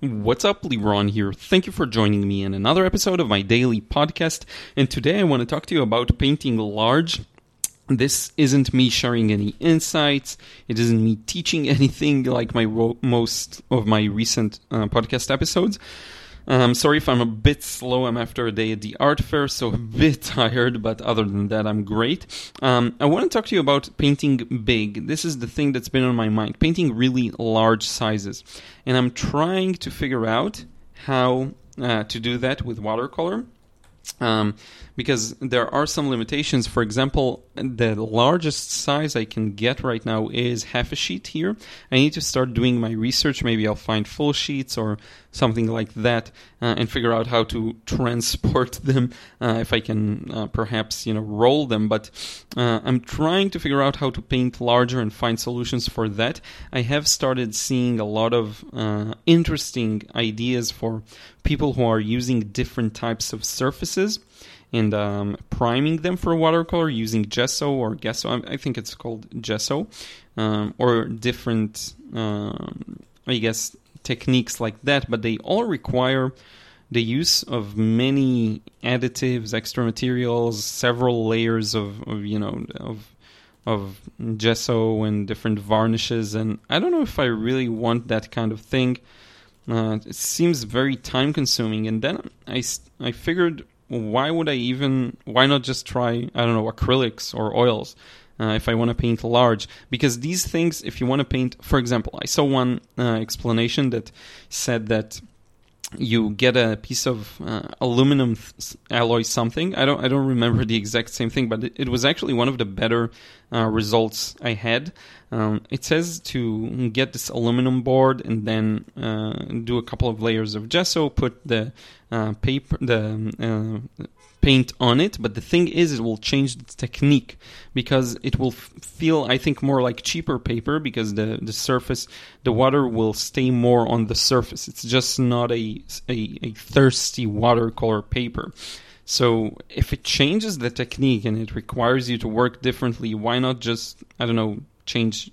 What's up, Lebron here. Thank you for joining me in another episode of my daily podcast. And today I want to talk to you about painting large. This isn't me sharing any insights. It isn't me teaching anything like my most of my recent uh, podcast episodes. I'm sorry if I'm a bit slow. I'm after a day at the art fair, so a bit tired, but other than that, I'm great. Um, I want to talk to you about painting big. This is the thing that's been on my mind painting really large sizes. And I'm trying to figure out how uh, to do that with watercolor. Um, because there are some limitations. For example, the largest size I can get right now is half a sheet here. I need to start doing my research. Maybe I'll find full sheets or something like that uh, and figure out how to transport them uh, if I can uh, perhaps you know roll them. But uh, I'm trying to figure out how to paint larger and find solutions for that. I have started seeing a lot of uh, interesting ideas for people who are using different types of surfaces and um, priming them for watercolor using gesso or gesso. I think it's called gesso, um, or different, um, I guess, techniques like that. But they all require the use of many additives, extra materials, several layers of, of you know of of gesso and different varnishes. And I don't know if I really want that kind of thing. Uh, it seems very time consuming. And then I, I figured why would I even? Why not just try? I don't know acrylics or oils. Uh, if I want to paint large, because these things, if you want to paint, for example, I saw one uh, explanation that said that you get a piece of uh, aluminum th- alloy something. I don't I don't remember the exact same thing, but it, it was actually one of the better uh, results I had. Um, it says to get this aluminum board and then uh, do a couple of layers of gesso, put the uh, paper the uh, paint on it, but the thing is, it will change the technique because it will f- feel, I think, more like cheaper paper because the, the surface, the water will stay more on the surface. It's just not a, a, a thirsty watercolor paper. So if it changes the technique and it requires you to work differently, why not just, I don't know, change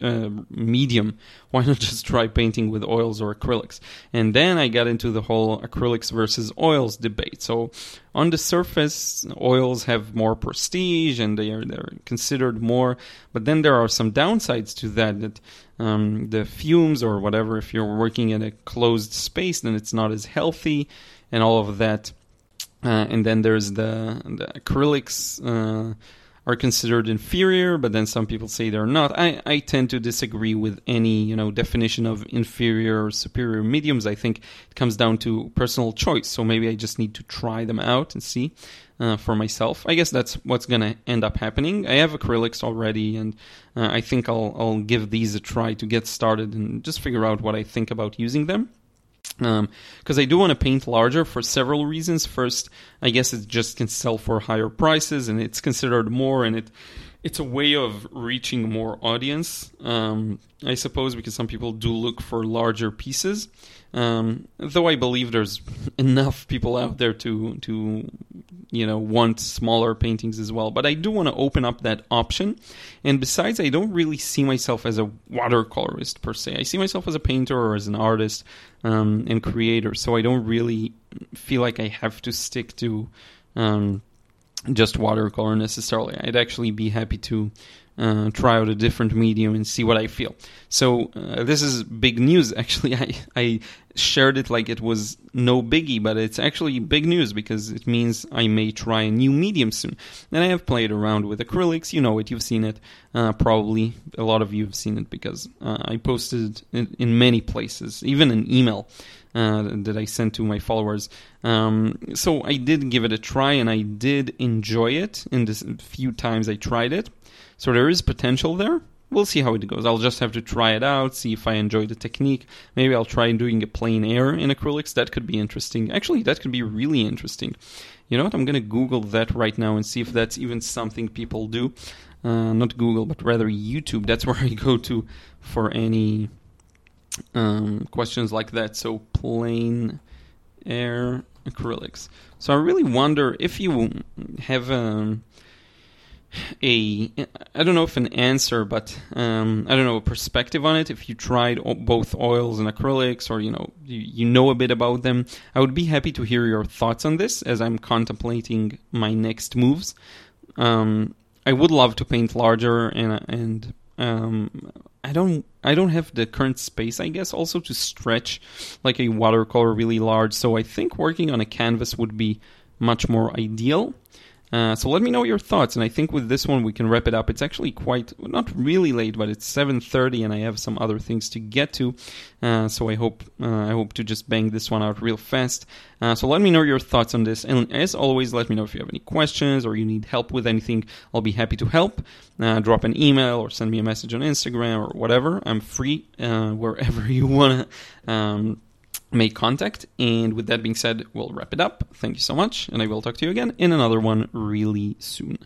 uh, medium, why not just try painting with oils or acrylics? And then I got into the whole acrylics versus oils debate. So on the surface, oils have more prestige and they are they're considered more, but then there are some downsides to that. That um, the fumes or whatever, if you're working in a closed space, then it's not as healthy, and all of that. Uh, and then there's the the acrylics. Uh, are considered inferior, but then some people say they're not. I, I tend to disagree with any you know definition of inferior or superior mediums. I think it comes down to personal choice. So maybe I just need to try them out and see uh, for myself. I guess that's what's gonna end up happening. I have acrylics already, and uh, I think I'll I'll give these a try to get started and just figure out what I think about using them because um, I do want to paint larger for several reasons. First, I guess it just can sell for higher prices, and it's considered more, and it it's a way of reaching more audience, um, I suppose, because some people do look for larger pieces. Um, though I believe there's enough people out there to to you know want smaller paintings as well. But I do want to open up that option. And besides, I don't really see myself as a watercolorist per se. I see myself as a painter or as an artist um, and creator. So I don't really feel like I have to stick to um, just watercolor necessarily. I'd actually be happy to uh, try out a different medium and see what I feel. So uh, this is big news. Actually, I I shared it like it was no biggie, but it's actually big news because it means I may try a new medium soon. And I have played around with acrylics. You know it. You've seen it. Uh, probably a lot of you have seen it because uh, I posted it in many places, even an email. Uh, that I sent to my followers. Um, so I did give it a try, and I did enjoy it in the few times I tried it. So there is potential there. We'll see how it goes. I'll just have to try it out, see if I enjoy the technique. Maybe I'll try doing a plein air in acrylics. That could be interesting. Actually, that could be really interesting. You know what? I'm going to Google that right now and see if that's even something people do. Uh, not Google, but rather YouTube. That's where I go to for any um, questions like that. So plein air acrylics. So I really wonder if you have um, a I don't know if an answer, but um, I don't know a perspective on it. If you tried both oils and acrylics, or you know you, you know a bit about them, I would be happy to hear your thoughts on this as I'm contemplating my next moves. Um, I would love to paint larger, and and um, I don't I don't have the current space, I guess, also to stretch like a watercolor really large. So I think working on a canvas would be much more ideal. Uh, so let me know your thoughts, and I think with this one we can wrap it up. It's actually quite not really late, but it's 7:30, and I have some other things to get to. Uh, so I hope uh, I hope to just bang this one out real fast. Uh, so let me know your thoughts on this, and as always, let me know if you have any questions or you need help with anything. I'll be happy to help. Uh, drop an email or send me a message on Instagram or whatever. I'm free wherever you wanna. Um, make contact. And with that being said, we'll wrap it up. Thank you so much, and I will talk to you again in another one really soon.